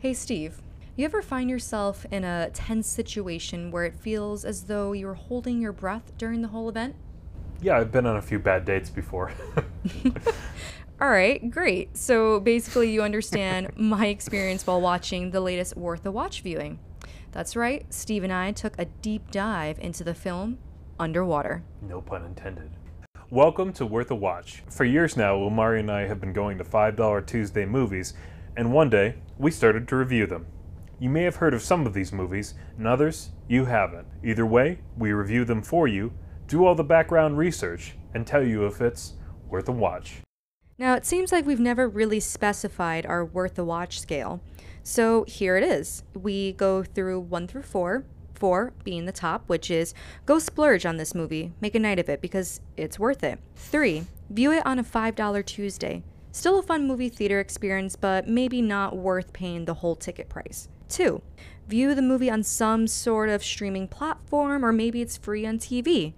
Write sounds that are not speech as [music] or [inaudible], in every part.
Hey, Steve. You ever find yourself in a tense situation where it feels as though you're holding your breath during the whole event? Yeah, I've been on a few bad dates before. [laughs] [laughs] All right, great. So basically, you understand [laughs] my experience while watching the latest Worth a Watch viewing. That's right, Steve and I took a deep dive into the film Underwater. no pun intended. Welcome to Worth a Watch. For years now, Omari and I have been going to $5 Tuesday movies, and one day we started to review them. You may have heard of some of these movies, and others you haven't. Either way, we review them for you, do all the background research, and tell you if it's worth a watch. Now, it seems like we've never really specified our worth a watch scale. So here it is. We go through 1 through 4, 4 being the top, which is go splurge on this movie, make a night of it because it's worth it. 3, view it on a $5 Tuesday. Still a fun movie theater experience, but maybe not worth paying the whole ticket price. 2, view the movie on some sort of streaming platform or maybe it's free on TV.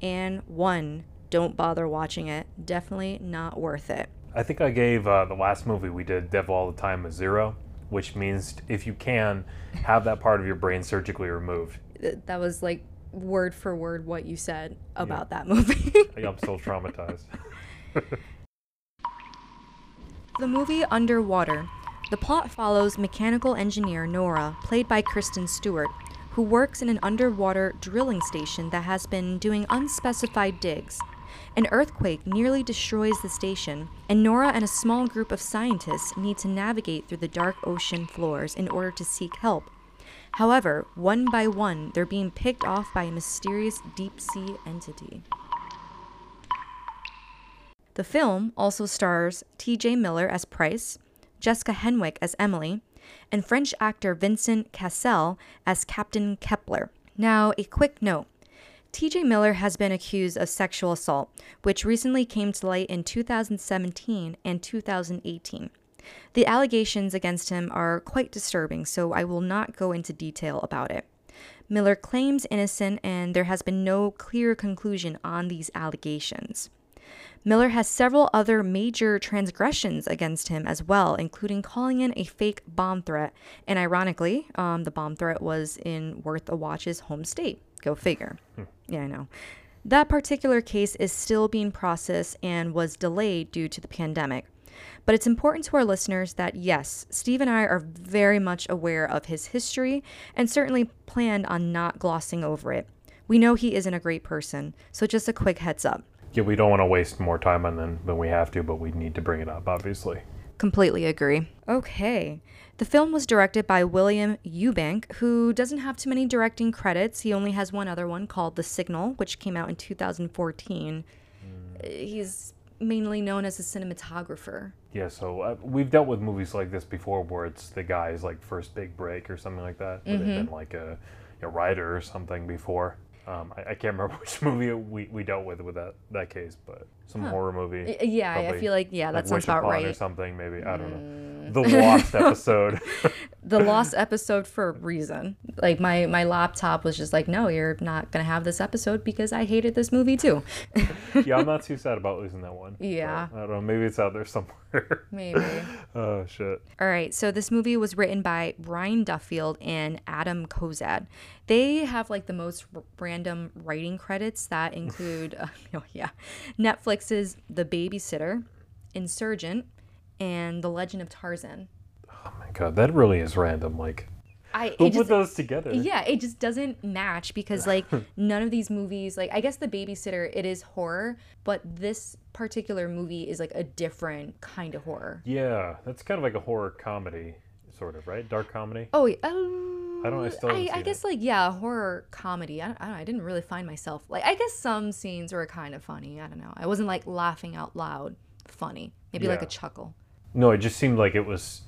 And 1, don't bother watching it. Definitely not worth it. I think I gave uh, the last movie we did, Devil All the Time, a zero, which means if you can, have that part of your brain surgically removed. That was like word for word what you said about that movie. [laughs] I'm still traumatized. [laughs] the movie Underwater. The plot follows mechanical engineer Nora, played by Kristen Stewart, who works in an underwater drilling station that has been doing unspecified digs. An earthquake nearly destroys the station, and Nora and a small group of scientists need to navigate through the dark ocean floors in order to seek help. However, one by one, they're being picked off by a mysterious deep sea entity. The film also stars TJ Miller as Price, Jessica Henwick as Emily, and French actor Vincent Cassel as Captain Kepler. Now, a quick note. TJ Miller has been accused of sexual assault, which recently came to light in 2017 and 2018. The allegations against him are quite disturbing, so I will not go into detail about it. Miller claims innocent, and there has been no clear conclusion on these allegations. Miller has several other major transgressions against him as well, including calling in a fake bomb threat. And ironically, um, the bomb threat was in Worth a Watch's home state. Go figure. Yeah, I know. That particular case is still being processed and was delayed due to the pandemic. But it's important to our listeners that yes, Steve and I are very much aware of his history and certainly planned on not glossing over it. We know he isn't a great person, so just a quick heads up. Yeah, we don't want to waste more time on them than we have to, but we need to bring it up, obviously. Completely agree. Okay. The film was directed by William Eubank, who doesn't have too many directing credits. He only has one other one called The Signal, which came out in 2014. Uh, He's mainly known as a cinematographer. Yeah, so uh, we've dealt with movies like this before where it's the guy's like first big break or something like that. Where they've been like a, a writer or something before. Um, I, I can't remember [laughs] which movie we, we dealt with with that, that case, but some horror movie. Yeah, I feel like, yeah, that like sounds Wish about Upon or right. Mm. something, maybe. I don't know. The Lost [laughs] episode. [laughs] the lost episode for a reason. Like my my laptop was just like, no, you're not gonna have this episode because I hated this movie too. [laughs] yeah, I'm not too sad about losing that one. Yeah. I don't know. Maybe it's out there somewhere. [laughs] Maybe. oh, shit. All right, so this movie was written by Brian Duffield and Adam Cozad. They have like the most r- random writing credits that include, uh, [laughs] oh yeah, Netflix's The Babysitter, Insurgent, and The Legend of Tarzan. My God. That really is random. Like, I who put just, those together? yeah, it just doesn't match because like [laughs] none of these movies, like I guess The Babysitter, it is horror, but this particular movie is like a different kind of horror. Yeah, that's kind of like a horror comedy, sort of, right? Dark comedy. Oh, um, I don't- I still I, I guess like yeah, horror comedy. I I don't know. I didn't really find myself like. I guess some scenes were kind of funny. I don't know. I wasn't like laughing out loud. Funny, maybe like a chuckle. No, it just seemed like it was.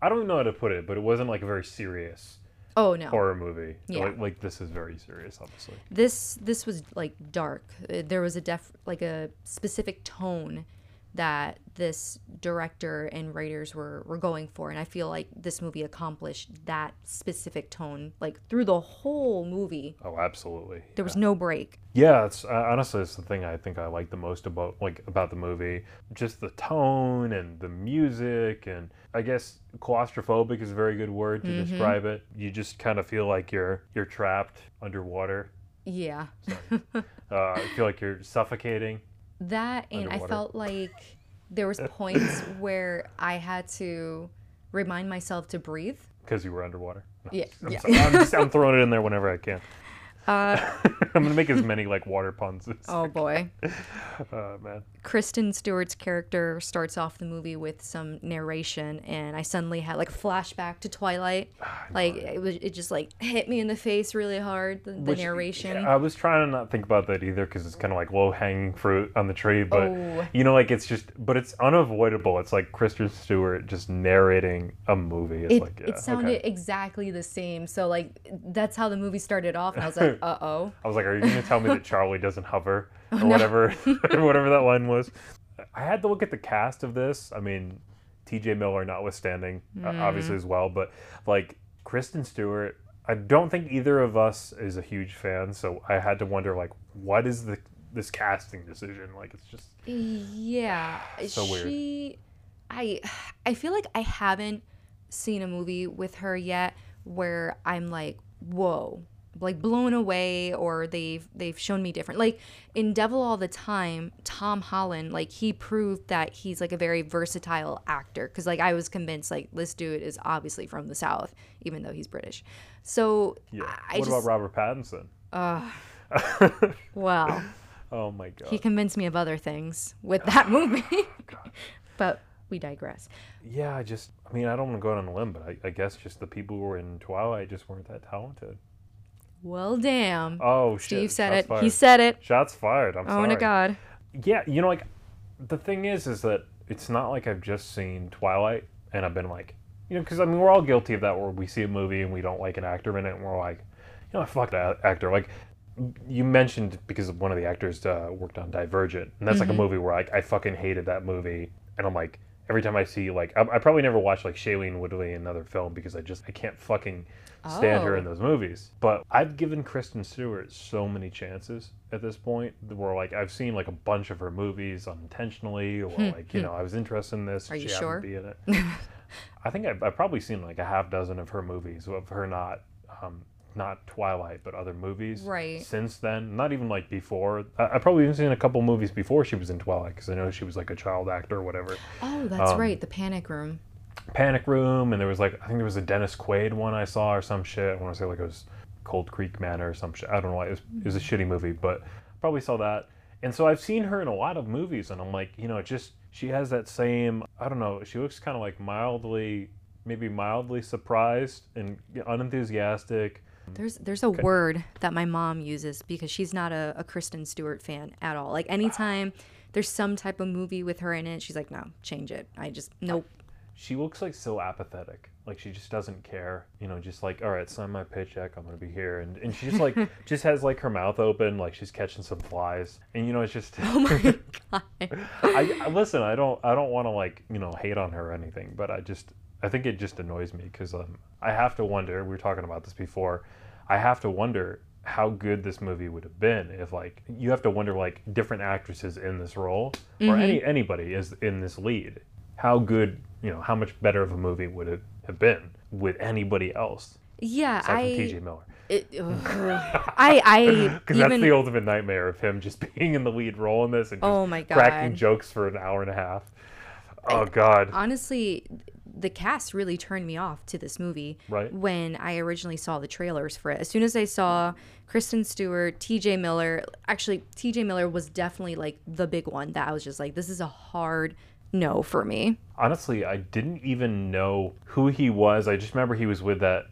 I don't know how to put it, but it wasn't like a very serious Oh no, horror movie. Yeah. Like, like this is very serious, obviously. this this was like dark. There was a def like a specific tone that this director and writers were were going for and I feel like this movie accomplished that specific tone like through the whole movie Oh, absolutely. there was no break Yeah, it's uh, honestly it's the thing I think I like the most about like about the movie, just the tone and the music and I guess claustrophobic is a very good word to describe it. You just kind of feel like you're you're trapped underwater. yeah [laughs] Uh, I feel like you're suffocating. That and I felt like there was points [coughs] where I had to remind myself to breathe Because you were underwater. No, Yeah, I'm, yeah. I'm, just, I'm throwing it in there whenever I can. Uh, [laughs] I'm gonna make as many like water puns as oh boy uh, [laughs] man. Kristen Stewart's character starts off the movie with some narration, and I suddenly had like a flashback to Twilight. [sighs] Like it was, it just like hit me in the face really hard. The, the Which- narration. I was trying to not think about that either because it's kind of like low hanging fruit on the tree, but Oh. you know, like it's just, but it's unavoidable. It's like Kristen Stewart just narrating a movie. It's it, like, yeah, it sounded okay. exactly the same. So like that's how the movie started off, and I was [laughs] like, uh oh. I was like, are you going to tell me that Charlie doesn't hover [laughs] or no. whatever, or [laughs] [laughs] whatever that line was? I had to look at the cast of this. I mean, T.J. Miller notwithstanding, uh, Mm. obviously as well, but like Kristen Stewart. I don't think either of us is a huge fan, so I had to wonder like, what is the this casting decision? Like, it's just Yeah, [sighs] So weird. I I feel like I haven't seen a movie with her yet where I'm like, whoa, like blown away, or they've they've shown me different. Like in Devil All the Time, Tom Holland, like he proved that he's like a very versatile actor. Because like I was convinced like this dude is obviously from the South, even though he's British. So yeah. I what just about Robert Pattinson? Uh, [laughs] well, oh my god. he convinced me of other things with that [laughs] movie. but we digress. yeah, I just, I mean, I don't want to go out on a limb, but I, I guess just the people who were in Twilight just weren't that talented. Well, damn. Oh shit! Steve said shots it. Fired. He said it. Shots fired. I'm Oh sorry. my god. Yeah, you know, like the thing is, is that it's not like I've just seen Twilight and I've been like, you know, because I mean, we're all guilty of that, where we see a movie and we don't like an actor in it, and we're like, you know, I fuck that actor. Like you mentioned, because one of the actors uh, worked on Divergent, and that's like a Mm-hmm. movie where like I fucking hated that movie, and I'm like. Every time I see like I, I probably never watched like Shailene Woodley in another film because I just I can't fucking stand her Oh. in those movies. But I've given Kristen Stewart so many chances at this point where like I've seen like a bunch of her movies unintentionally or like, you know, I was interested in this. Hmm. Are you she sure? be in it. [laughs] I think I've, I've probably seen like a half dozen of her movies of her not um, not Twilight, but other movies. Right. Since then, not even like before. I, I probably even seen a couple movies before she was in Twilight because I know she was like a child actor or whatever. Oh, that's Um, right. The Panic Room. Panic Room, and there was like I think there was a Dennis Quaid one I saw or some shit. I want to say like it was Cold Creek Manor or some shit. I don't know why it was, it was a shitty movie, but probably saw that. And so I've seen her in a lot of movies, and I'm like, you know, just she has that same. I don't know. She looks kind of like mildly, maybe mildly surprised and unenthusiastic. There's there's a word that my mom uses because she's not a, a Kristen Stewart fan at all. Like anytime there's some type of movie with her in it, she's like, no, change it. I just nope. She looks like so apathetic. Like she just doesn't care. You know, just like, all right, sign my paycheck. I'm gonna be here, and and she just like [laughs] just has like her mouth open, like she's catching some flies, and you know, it's just. Oh my [laughs] god. I, I listen. I don't. I don't want to like you know hate on her or anything, but I just. I think it just annoys me because um, I have to wonder. We were talking about this before. I have to wonder how good this movie would have been if like you have to wonder like different actresses in this role or any anybody is in this lead. How good you know how much better of a movie would it have been with anybody else Yeah, aside I from T.J. Miller? it. [laughs] I I Because that's the ultimate nightmare of him just [laughs] being in the lead role in this and just Oh my cracking jokes for an hour and a half. Oh God! honestly the cast really turned me off to this movie Right. when I originally saw the trailers for it. As soon as I saw Kristen Stewart, TJ Miller, actually TJ Miller was definitely like the big one that I was just like this is a hard no for me. Honestly, I didn't even know who he was. I just remember he was with that.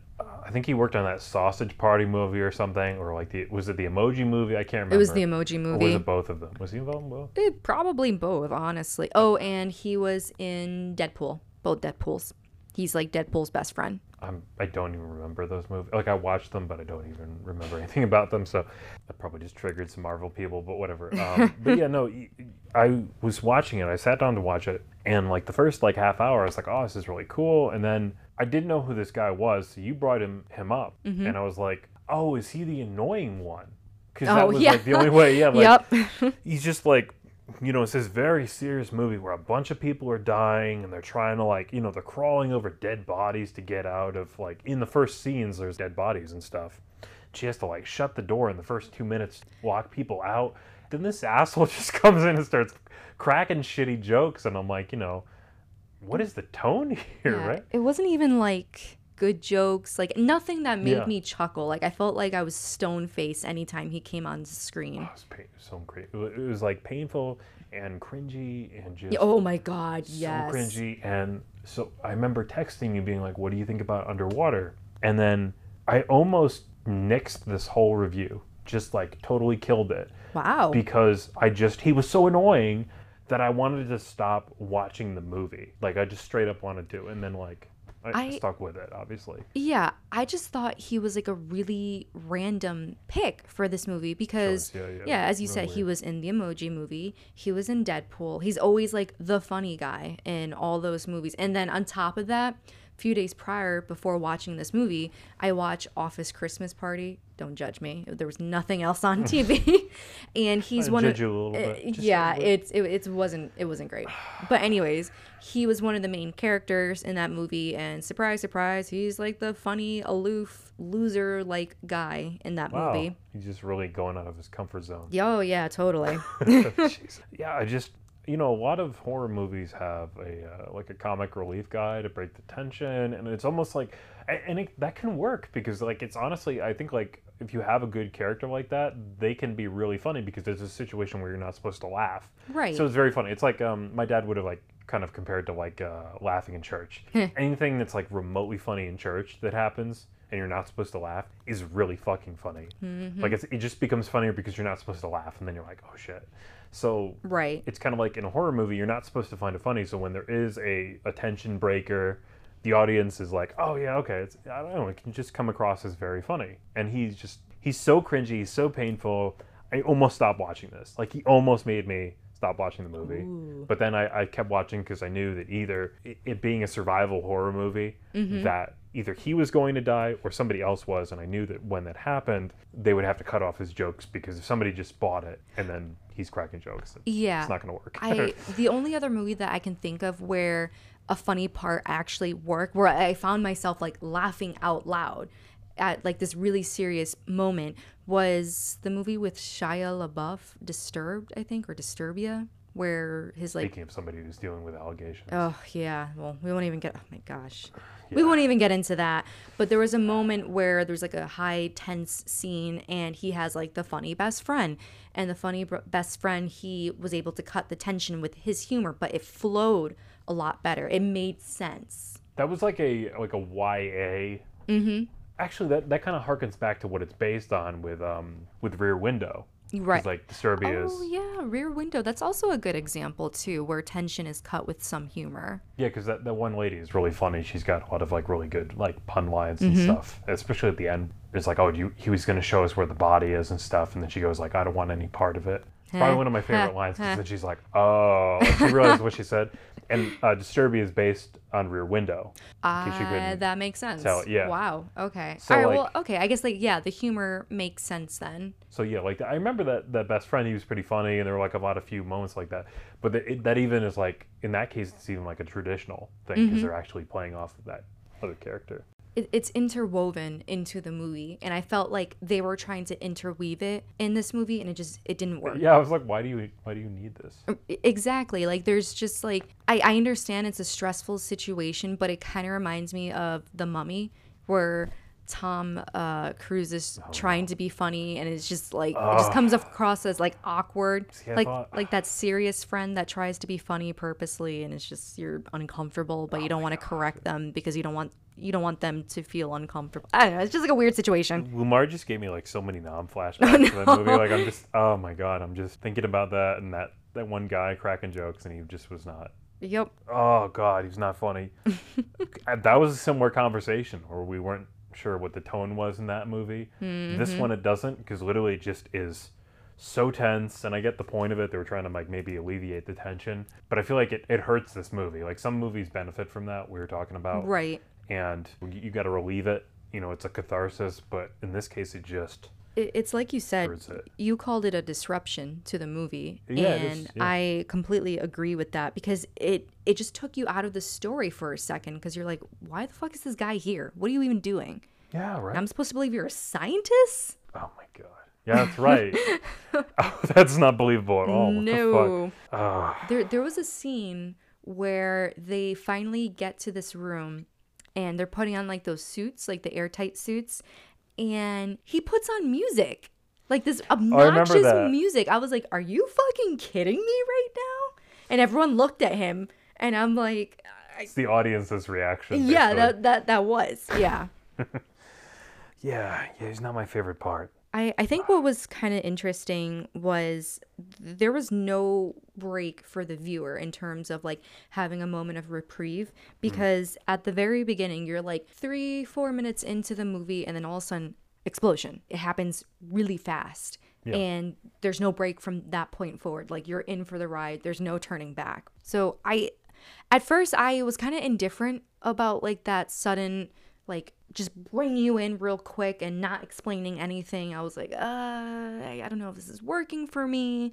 I think he worked on that Sausage Party movie or something, or like the was it the Emoji movie? I can't remember. It was the emoji movie. Or was it both of them? Was he involved in both? Eh, probably both, honestly. Oh, and he was in Deadpool. Both Deadpools. He's like Deadpool's best friend. I'm, I don't even remember those movies. Like I watched them, but I don't even remember [laughs] anything about them. So that probably just triggered some Marvel people. But whatever. [laughs] Um, but yeah, no, I was watching it. I sat down to watch it, and like the first like half hour, I was like, oh, this is really cool. And then I didn't know who this guy was. So you brought him him up, Mm-hmm. and I was like, oh, is he the annoying one? Because Oh, that was yeah. like the only way. Yeah, [laughs] like yep. [laughs] he's just like you know it's this very serious movie where a bunch of people are dying and they're trying to like you know they're crawling over dead bodies to get out of like in the first scenes there's dead bodies and stuff she has to like shut the door in the first two minutes lock people out then this [laughs] asshole just comes in and starts cracking shitty jokes and i'm like you know what is the tone [laughs] here Yeah, right It wasn't even like good jokes, like nothing that made Yeah. me chuckle. Like I felt like I was stone faced anytime he came on screen. Oh, it was pain, so great it was, it was like painful and cringy and just Oh my god, yes. so cringy. And so I remember texting you being like, "What do you think about Underwater?" And then I almost nixed this whole review, just like totally killed it Wow. because I just he was so annoying that I wanted to stop watching the movie. Like I just straight up wanted to, and then like I, I- stuck with it, obviously. Yeah, I just thought he was like a really random pick for this movie because, yeah, yeah, yeah, as you real said, he was in the Emoji Movie, he was in Deadpool. He's always like the funny guy in all those movies. And then on top of that, few days prior, before watching this movie, I watch Office Christmas Party. Don't judge me. There was nothing else on [laughs] TV, [laughs] and he's I one of you a little uh, bit, just a yeah, it's it, it wasn't it wasn't great. But anyways, he was one of the main characters in that movie, and surprise, surprise, he's like the funny, aloof, loser like guy in that Wow, movie. he's just really going out of his comfort zone. Oh yeah, totally. [laughs] Yeah, I just you know a lot of horror movies have a uh, like a comic relief guy to break the tension, and it's almost like and it, that can work because like it's honestly I think like if you have a good character like that, they can be really funny because there's a situation where you're not supposed to laugh. Right. So it's very funny. It's like um, my dad would have like kind of compared to like uh, laughing in church. [laughs] Anything that's like remotely funny in church that happens and you're not supposed to laugh is really fucking funny. Like it's, it just becomes funnier because you're not supposed to laugh and then you're like, oh shit. So right. it's kind of like in a horror movie, you're not supposed to find it funny. So when there is a attention breaker, the audience is like, "Oh yeah, okay." It's I don't know. It can just come across as very funny, and he's just he's so cringy, he's so painful. I almost stopped watching this. Like he almost made me stop watching the movie. But then I, I kept watching because I knew that either it, it being a survival horror movie, mm-hmm. that either he was going to die or somebody else was, and I knew that when that happened, they would have to cut off his jokes because if somebody just bought it and then he's cracking jokes, Yeah. it's not going to work. I [laughs] the only other movie that I can think of where a funny part actually worked, where I found myself like laughing out loud at like this really serious moment, was the movie with Shia LaBeouf, Disturbed, I think, or Disturbia, where his like Speaking of somebody who's dealing with allegations. Oh yeah. Well, we won't even get. Oh my gosh. [sighs] We won't even get into that. But there was a moment where there's like a high tense scene, and he has like the funny best friend, and the funny br- best friend he was able to cut the tension with his humor, but it flowed a lot better. It made sense. That was like a like a YA. Mm-hmm. Actually, that, that kind of harkens back to what it's based on with um with Rear Window. Right. Like Disturbia Oh yeah, Rear Window. That's also a good example too, where tension is cut with some humor. yeah, because that, that one lady is really funny. She's got a lot of like really good like pun lines Mm-hmm. and stuff. Especially at the end, it's like, oh, you, he was going to show us where the body is and stuff, and then she goes like, I don't want any part of it. Probably [laughs] one of my favorite lines because [laughs] then she's like, oh, she realized what she said. And uh, Disturbia is based on Rear Window. you Uh, that makes sense. tell, yeah. Wow. Okay. So, All right. like- well, okay. I guess like yeah, the humor makes sense then. So yeah, like I remember that that best friend. He was pretty funny, and there were like a lot of few moments like that. But the, it, that even is like in that case, it's even like a traditional thing because they're actually playing off of that other character. It, it's interwoven into the movie and i felt like they were trying to interweave it in this movie and it just it didn't work. Yeah, I was like, why do you why do you need this? E- exactly like there's just like i, I understand it's a stressful situation but it kind of reminds me of the mummy where tom uh cruise is Oh, trying to be funny and it's just like it just comes across as like awkward See, like thought- like that serious friend that tries to be funny purposely and it's just you're uncomfortable but you don't want to correct them because you don't want you don't want them to feel uncomfortable i don't know it's just like a weird situation Lumar just gave me like so many non flashbacks [laughs] to that movie. Like I'm just oh my god, I'm just thinking about that and that that one guy cracking jokes, and he just was not Yep. Oh God, he's not funny. [laughs] Uh, that was a similar conversation where we weren't sure what the tone was in that movie. This one it doesn't because literally it just is so tense, and I get the point of it. They were trying to like maybe alleviate the tension, but I feel like it, it hurts this movie. Like some movies benefit from that we were talking about, Right. And you, got to relieve it. You know, it's a catharsis, but in this case, it just. It's like you said, you called it a disruption to the movie Yeah, and is, yeah. i completely agree with that because it it just took you out of the story for a second because you're like why the fuck is this guy here what are you even doing Yeah, right. i'm supposed to believe you're a scientist oh my God. Yeah, that's right. [laughs] oh, [laughs] that's not believable at all. What the no fuck? Ah. there there was a scene where they finally get to this room and they're putting on like those suits like the airtight suits and he puts on music like this obnoxious that. music i was like are you fucking kidding me right now and everyone looked at him and i'm like I, it's the audience's reaction. yeah basically. that, that that was yeah [laughs] Yeah, yeah, he's not my favorite part. I, I think what was kind of interesting was there was no break for the viewer in terms of like having a moment of reprieve mm. because at the very beginning you're like three four minutes into the movie and then all of a sudden explosion. It happens really fast Yeah. and there's no break from that point forward. Like you're in for the ride. There's no turning back. So i at first i was kind of indifferent about like that sudden like just bring you in real quick and not explaining anything. I was like uh i, I don't know if this is working for me.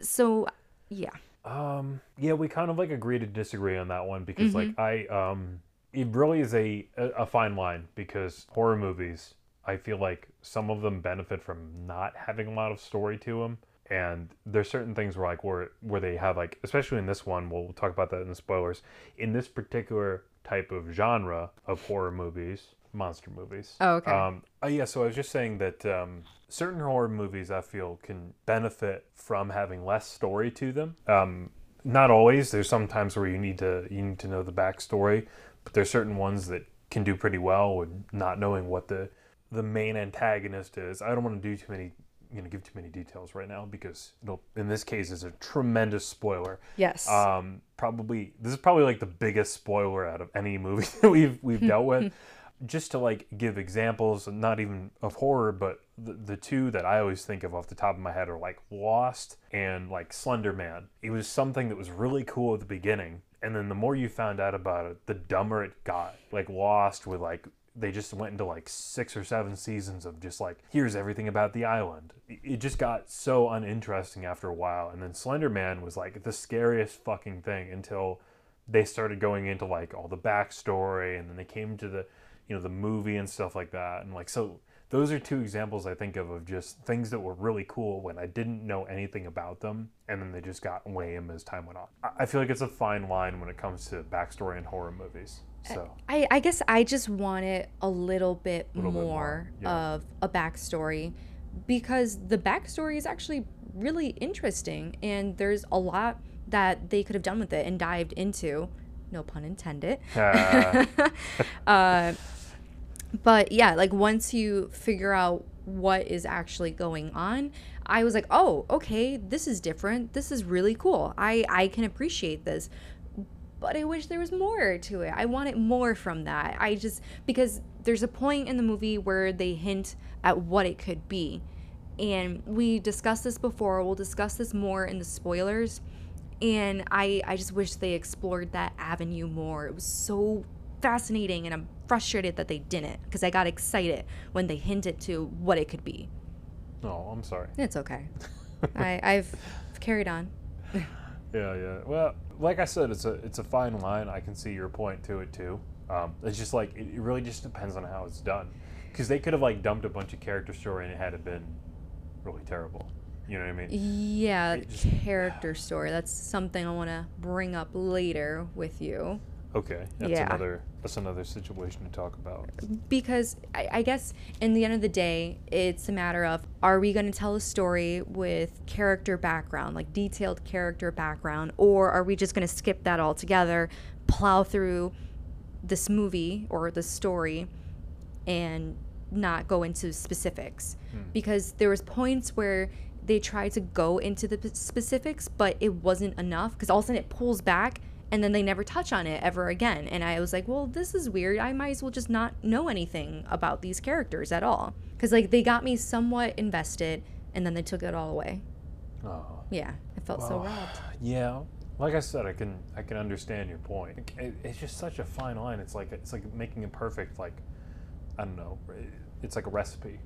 So yeah. Um, yeah, we kind of like agree to disagree on that one because like I um it really is a, a a fine line because horror movies I feel like some of them benefit from not having a lot of story to them and there's certain things where like where where they have like especially in this one we'll talk about that in the spoilers. In this particular type of genre of horror movies monster movies Oh, okay. um, uh, yeah, so I was just saying that um, certain horror movies I feel can benefit from having less story to them. Um, not always. There's some times where you need to you need to know the backstory, but there's certain ones that can do pretty well with not knowing what the the main antagonist is. I don't want to do too many you know give too many details right now because it'll in this case is a tremendous spoiler. yes Um, probably this is probably like the biggest spoiler out of any movie [laughs] that we've we've dealt with. [laughs] Just to like give examples, not even of horror, but the, the two that I always think of off the top of my head are like Lost and like Slender Man. It was something that was really cool at the beginning, and then the more you found out about it, the dumber it got. Like Lost with like they just went into like six or seven seasons of just like here's everything about the island. It just got so uninteresting after a while and then slender man was like the scariest fucking thing until they started going into like all the backstory and then they came to the you know the movie and stuff like that and like so those are two examples i think of of just things that were really cool when i didn't know anything about them and then they just got lame as time went on. I I feel like it's a fine line when it comes to backstory in horror movies so I, I guess I just wanted a little bit Little bit more, more, yeah. of a backstory because the backstory is actually really interesting and there's a lot that they could have done with it and dived into. No pun intended. uh, [laughs] [laughs] Uh, but yeah, like once you figure out what is actually going on, I was like, oh, okay, this is different. This is really cool. I I can appreciate this. But I wish there was more to it. I wanted more from that. I just because there's a point in the movie where they hint at what it could be. And we discussed this before. We'll discuss this more in the spoilers. And I I just wish they explored that avenue more. It was so fascinating and I'm frustrated that they didn't because I got excited when they hinted to what it could be. oh i'm sorry It's okay. [laughs] I, I've carried on. Yeah, yeah. Well, like I said, it's a it's a fine line. I can see your point to it too. Um, it's just like it, it really just depends on how it's done, because they could have like dumped a bunch of character story and it had it been really terrible. You know what I mean? Yeah, just- character story. That's something I want to bring up later with you. Okay, that's Yeah. another that's another situation to talk about. because I, I guess in the end of the day, it's a matter of are we going to tell a story with character background, like detailed character background, or are we just going to skip that altogether, plow through this movie or the story, and not go into specifics? Hmm. Because there was points where they tried to go into the specifics, but it wasn't enough. Because all of a sudden it pulls back and then they never touch on it ever again. And I was like, well, this is weird. I might as well just not know anything about these characters at all. Because, like, they got me somewhat invested, and then they took it all away. Oh. Yeah, I felt so Well, robbed. [sighs] Yeah, like I said, I can I can understand your point. It, it's just such a fine line. It's like it's like making a perfect like I don't know. It's like a recipe.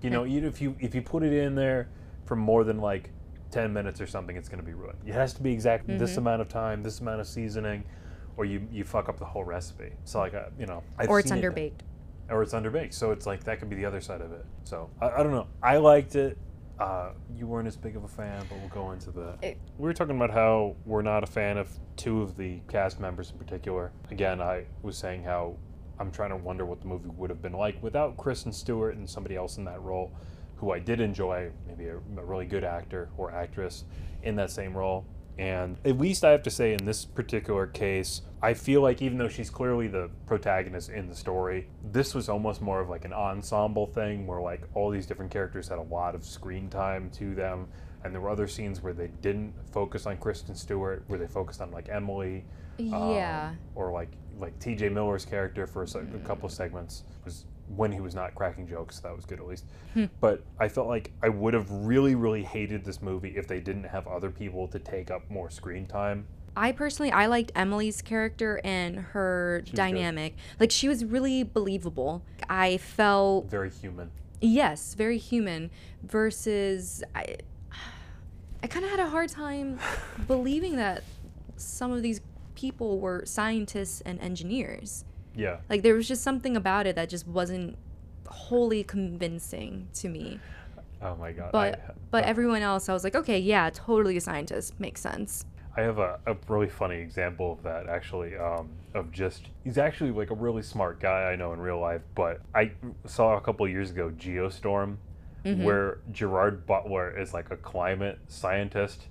You know, if you if you put it in there for more than like ten minutes or something, it's going to be ruined. It has to be exactly this Mm-hmm. amount of time, this amount of seasoning, or you you fuck up the whole recipe. So like uh, you know, I've Or it's seen it- underbaked. or it's underbaked. So it's like that could be the other side of it. So I, I don't know. I liked it. Uh, you weren't as big of a fan, but we'll go into that. It- we were talking about how we're not a fan of two of the cast members in particular. Again, I was saying how I'm trying to wonder what the movie would have been like without Kristen Stewart and somebody else in that role, who I did enjoy, maybe a, a really good actor or actress in that same role. And at least I have to say, in this particular case, I feel like even though she's clearly the protagonist in the story, this was almost more of like an ensemble thing where like all these different characters had a lot of screen time to them. And there were other scenes where they didn't focus on Kristen Stewart, where they focused on like Emily, um, Yeah. or like like T.J. Miller's character for a, se- a couple of segments was when he was not cracking jokes. That was good at least. Hmm. But I felt like I would have really really hated this movie if they didn't have other people to take up more screen time. I personally I liked Emily's character and her good. dynamic. Like she was really believable. I felt Very human. yes, very human versus I I kind of had a hard time [laughs] believing that some of these people were scientists and engineers. Yeah. Like there was just something about it that just wasn't wholly convincing to me. Oh my god. But I, but everyone else I was like, okay, yeah, totally a scientist. Makes sense. I have a, a really funny example of that actually. Um, of just he's actually like a really smart guy I know in real life. But I saw a couple years ago Geostorm, where Gerard Butler is like a climate scientist.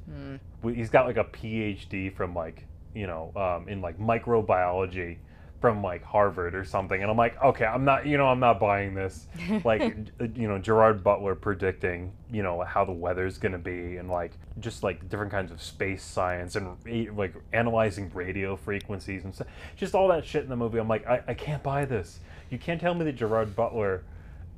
We- He's got like a PhD from like you know um, in like microbiology from like Harvard or something, and I'm like, okay, I'm not, you know, I'm not buying this. Like, [laughs] you know, Gerard Butler predicting, you know, how the weather's gonna be, and like just like different kinds of space science and like analyzing radio frequencies and stuff. Just all that shit in the movie. I'm like, I, I can't buy this. You can't tell me that Gerard Butler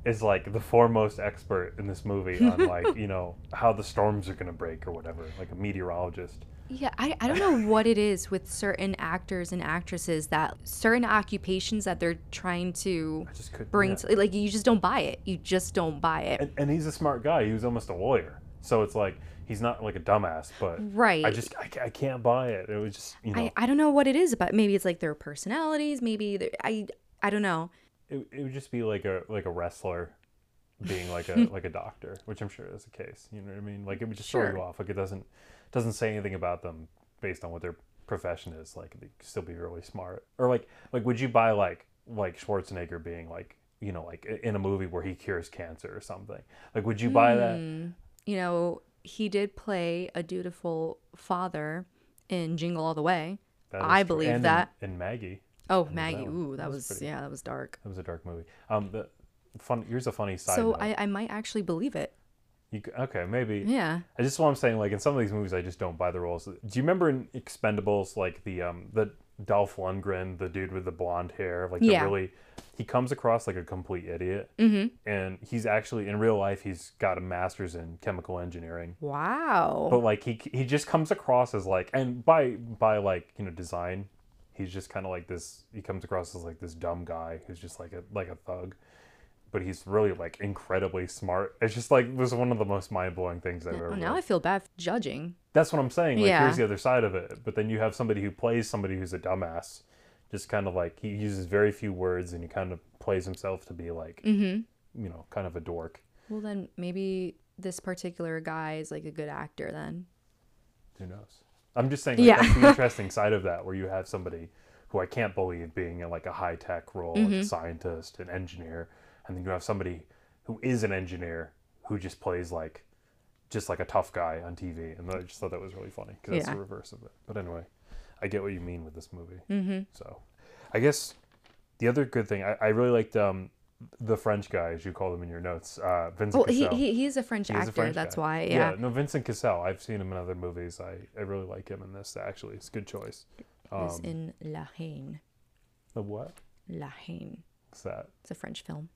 is like the foremost expert in this movie on like [laughs] you know how the storms are gonna break or whatever, like a meteorologist. Yeah, I, I don't know what it is with certain actors and actresses that certain occupations that they're trying to bring yeah. to like you just don't buy it. You just don't buy it. and, and he's a smart guy. He was almost a lawyer, so it's like he's not like a dumbass. But Right. I just I, I can't buy it. It was just you know I, I don't know what it is about. Maybe it's like their personalities. Maybe I I don't know. it, it would just be like a like a wrestler being like a [laughs] like a doctor, which I'm sure is the case. You know what I mean? Like it would just throw you off. Like it doesn't doesn't say anything about them based on what their profession is. Like they could still be really smart. Or like like would you buy like like Schwarzenegger being like you know like in a movie where he cures cancer or something? Like would you buy that? You know, he did play a dutiful father in Jingle All the Way. That I true. believe And that. in Maggie. Oh, that Maggie. one. Ooh, That that was was pretty- yeah, that was dark. That was a dark movie. Um, the fun. Here's a funny side. So note. I, I might actually believe it. You, okay, maybe. Yeah. I just what I'm saying, like in some of these movies, I just don't buy the roles. Do you remember in Expendables, like the um the Dolph Lundgren, the dude with the blonde hair, like Yeah. the really, he comes across like a complete idiot, mm-hmm. and he's actually in real life he's got a master's in chemical engineering, Wow. but like he he just comes across as like, and by by like you know design, he's just kind of like this. He comes across as like this dumb guy who's just like a like a thug. But he's really like incredibly smart. It's just like was one of the most mind blowing things I've ever. Oh, now I feel bad for judging. That's what I'm saying. Like, Yeah. here's the other side of it. But then you have somebody who plays somebody who's a dumbass. Just kind of like he uses very few words and he kind of plays himself to be like, Mm-hmm. you know, kind of a dork. Well, then maybe this particular guy is like a good actor then. Who knows? I'm just saying, like, Yeah. that's the [laughs] interesting side of that, where you have somebody who I can't believe being in like a high tech role, like Mm-hmm. a scientist, an engineer, and then you have somebody who is an engineer who just plays like, just like a tough guy on TV, and I just thought that was really funny because that's Yeah. the reverse of it. But anyway, I get what you mean with this movie. Mm-hmm. So, I guess the other good thing I, I really liked um, the French guy, as you call him in your notes, uh, Vincent Well, he, he he's a French He's a actor. French that's guy. why. Yeah. No, Vincent Cassel. I've seen him in other movies. I, I really like him in this. Actually, it's a good choice. Um, in La Haine. The what? La Haine. What's that? It's a French film.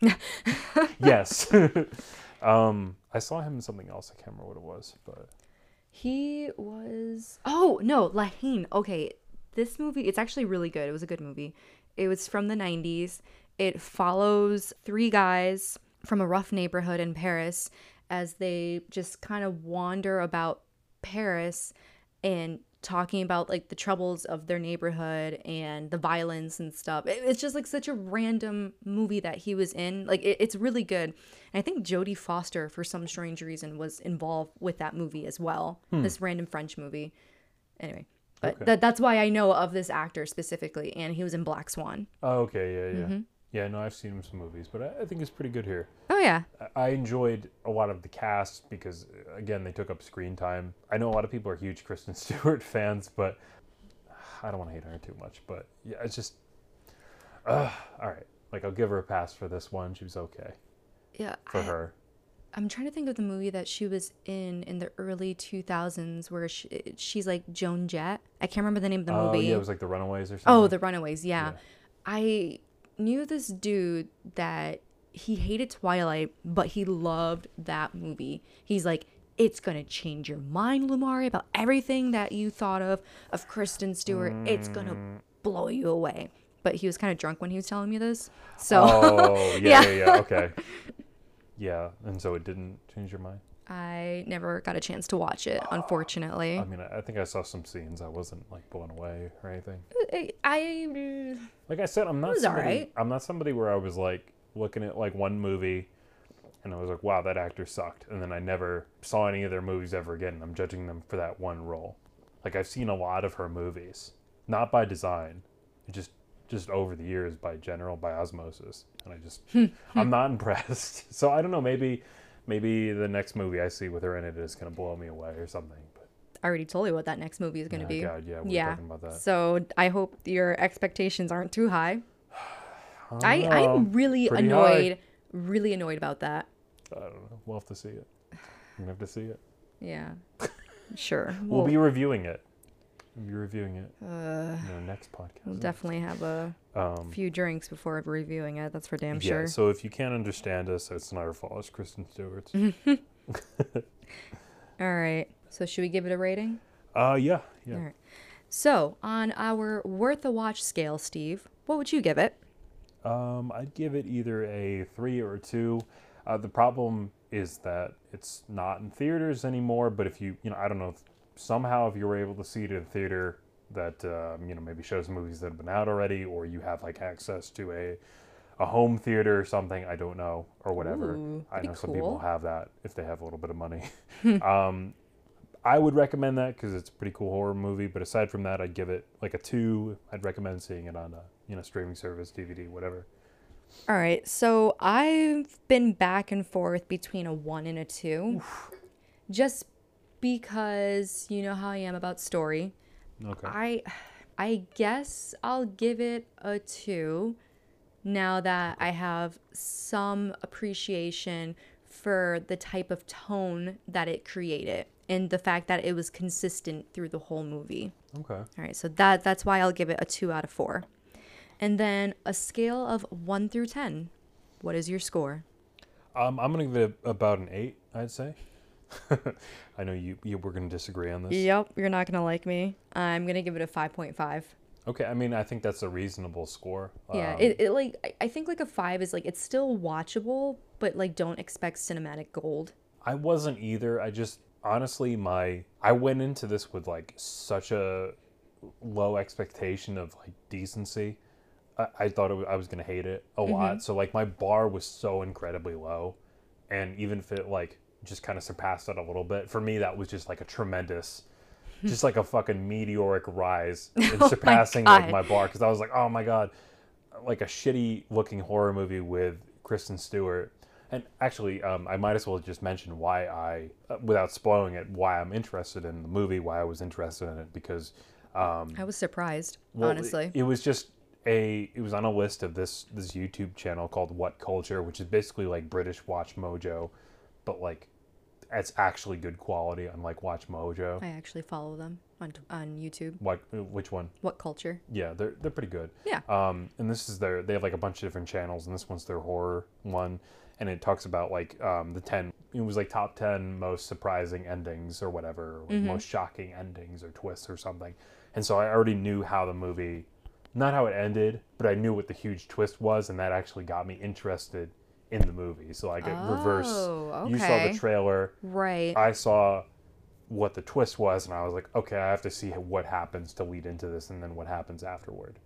[laughs] yes. [laughs] um, I saw him in something else. I can't remember what it was, but He was. Oh no, La Haine. Okay, this movie. It's actually really good. It was a good movie. It was from the '90s. It follows three guys from a rough neighborhood in Paris as they just kind of wander about Paris and talking about like the troubles of their neighborhood and the violence and stuff. It- It's just like such a random movie that he was in. Like it, it's really good. And I think Jodie Foster, for some strange reason, was involved with that movie as well. This random French movie. Anyway, but Okay. that, that's why I know of this actor specifically, and he was in Black Swan. oh, okay, yeah, yeah, Mm-hmm. Yeah. No, I've seen him in some movies, but I, I think it's pretty good here. Oh yeah, I- I enjoyed a lot of the cast because, uh, again, they took up screen time. I know a lot of people are huge Kristen [laughs] Stewart fans, but I don't want to hate her too much. But yeah, it's just, uh, all right. Like I'll give her a pass for this one. She was okay yeah. for I, her. I'm trying to think of the movie that she was in in the early 2000s where she, she's like Joan Jett. I can't remember the name of the movie. Oh yeah, it was like the Runaways or something. Oh, The Runaways, yeah. Yeah. I knew this dude that he hated Twilight, but he loved that movie. He's like, it's gonna change your mind, Lumari, about everything that you thought of of Kristen Stewart. It's gonna blow you away. But he was kind of drunk when he was telling me this. So Oh [laughs] yeah, Yeah. yeah, yeah. Okay. Yeah, and so it didn't change your mind. I never got a chance to watch it, unfortunately. I mean, I think I saw some scenes. I wasn't like blown away or anything. Uh, I, I mm, Like I said, I'm not somebody. alright. I'm not somebody where I was like looking at like one movie, and I was like, "Wow, that actor sucked," and then I never saw any of their movies ever again. And I'm judging them for that one role. Like I've seen a lot of her movies, not by design, just just over the years by general by osmosis, and I just [laughs] I'm not impressed. [laughs] So I don't know. Maybe maybe the next movie I see with her in it is gonna blow me away or something. But I already told you what that next movie is gonna yeah, be. God, yeah, we yeah. talking about that. So I hope your expectations aren't too high. [sighs] I, know. I'm really Pretty annoyed, really annoyed about that. I don't know. We'll have to see it. We have to see it. [sighs] Yeah. Sure. We'll, We'll, be reviewing it. Be reviewing it uh, in our next podcast. we'll definitely have a Um, few drinks before reviewing it. That's for damn yeah, sure. so if you can't understand us, it's not our fault. It's Kristen Stewart's. [laughs] [laughs] All right. So should we give it a rating? uh, yeah, yeah. All right. So on our worth a watch scale, Steve, what would you give it? Um, I'd give it either a three or a two. Uh, the problem is that it's not in theaters anymore. But if you, you know, I don't know, if somehow if you were able to see it in a theater that, um, you know, maybe shows movies that have been out already, or you have like access to a, a home theater or something, I don't know, or whatever. Ooh, I know some people have that if they have a little bit of money. [laughs] [laughs] um, I would recommend that because it's a pretty cool horror movie. But aside from that, I'd give it like a two. I'd recommend seeing it on a you know streaming service, DVD, whatever. All right. So I've been back and forth between a one and a two, just because you know how I am about story. Okay. I I guess I'll give it a 2 now that I have some appreciation for the type of tone that it created and the fact that it was consistent through the whole movie. Okay. All right, so that that's why I'll give it a 2 out of 4. And then a scale of 1 through 10. What is your score? Um, I'm gonna give it about an eight. I'd say. [laughs] I know you, you we're gonna disagree on this. Yep, you're not going to like me. I'm going to give it a 5.5. Okay. I mean, I think that's a reasonable score. Yeah, Um, it, it like I- think like a five is like it's still watchable, but like don't expect cinematic gold. I wasn't either. I just honestly my I went into this with like such a low expectation of like decency. I, I thought it wa- I was gonna hate it a lot. So like my bar was so incredibly low, and even if it like just kind of surpassed it a little bit for me, that was just like a tremendous. [laughs] Just like a fucking meteoric rise [laughs] in surpassing like my bar because I was like, oh my god, like a shitty looking horror movie with Kristen Stewart. And actually, um, I might as well just mention why I, uh, without spoiling it, why I'm interested in the movie, why I was interested in it, because um, I was surprised, well, honestly. it, it was just a, it was on a list of this this YouTube channel called What Culture, which is basically like British Watch Mojo, but like it's actually good quality, unlike Watch Mojo. I actually follow them on on YouTube. What? Which one? What culture? Yeah, they're they're pretty good. Yeah. Um, and this is their they have like a bunch of different channels, and this one's their horror one, and it talks about like um, the ten. It was like top ten most surprising endings or whatever, or most shocking endings or twists or something. And so I already knew how the movie, not how it ended, but I knew what the huge twist was, and that actually got me interested in the movie. So like it reverse. Oh, You saw okay. the trailer. Right. I saw what the twist was, and I was like, okay, I have to see what happens to lead into this, and then what happens afterward.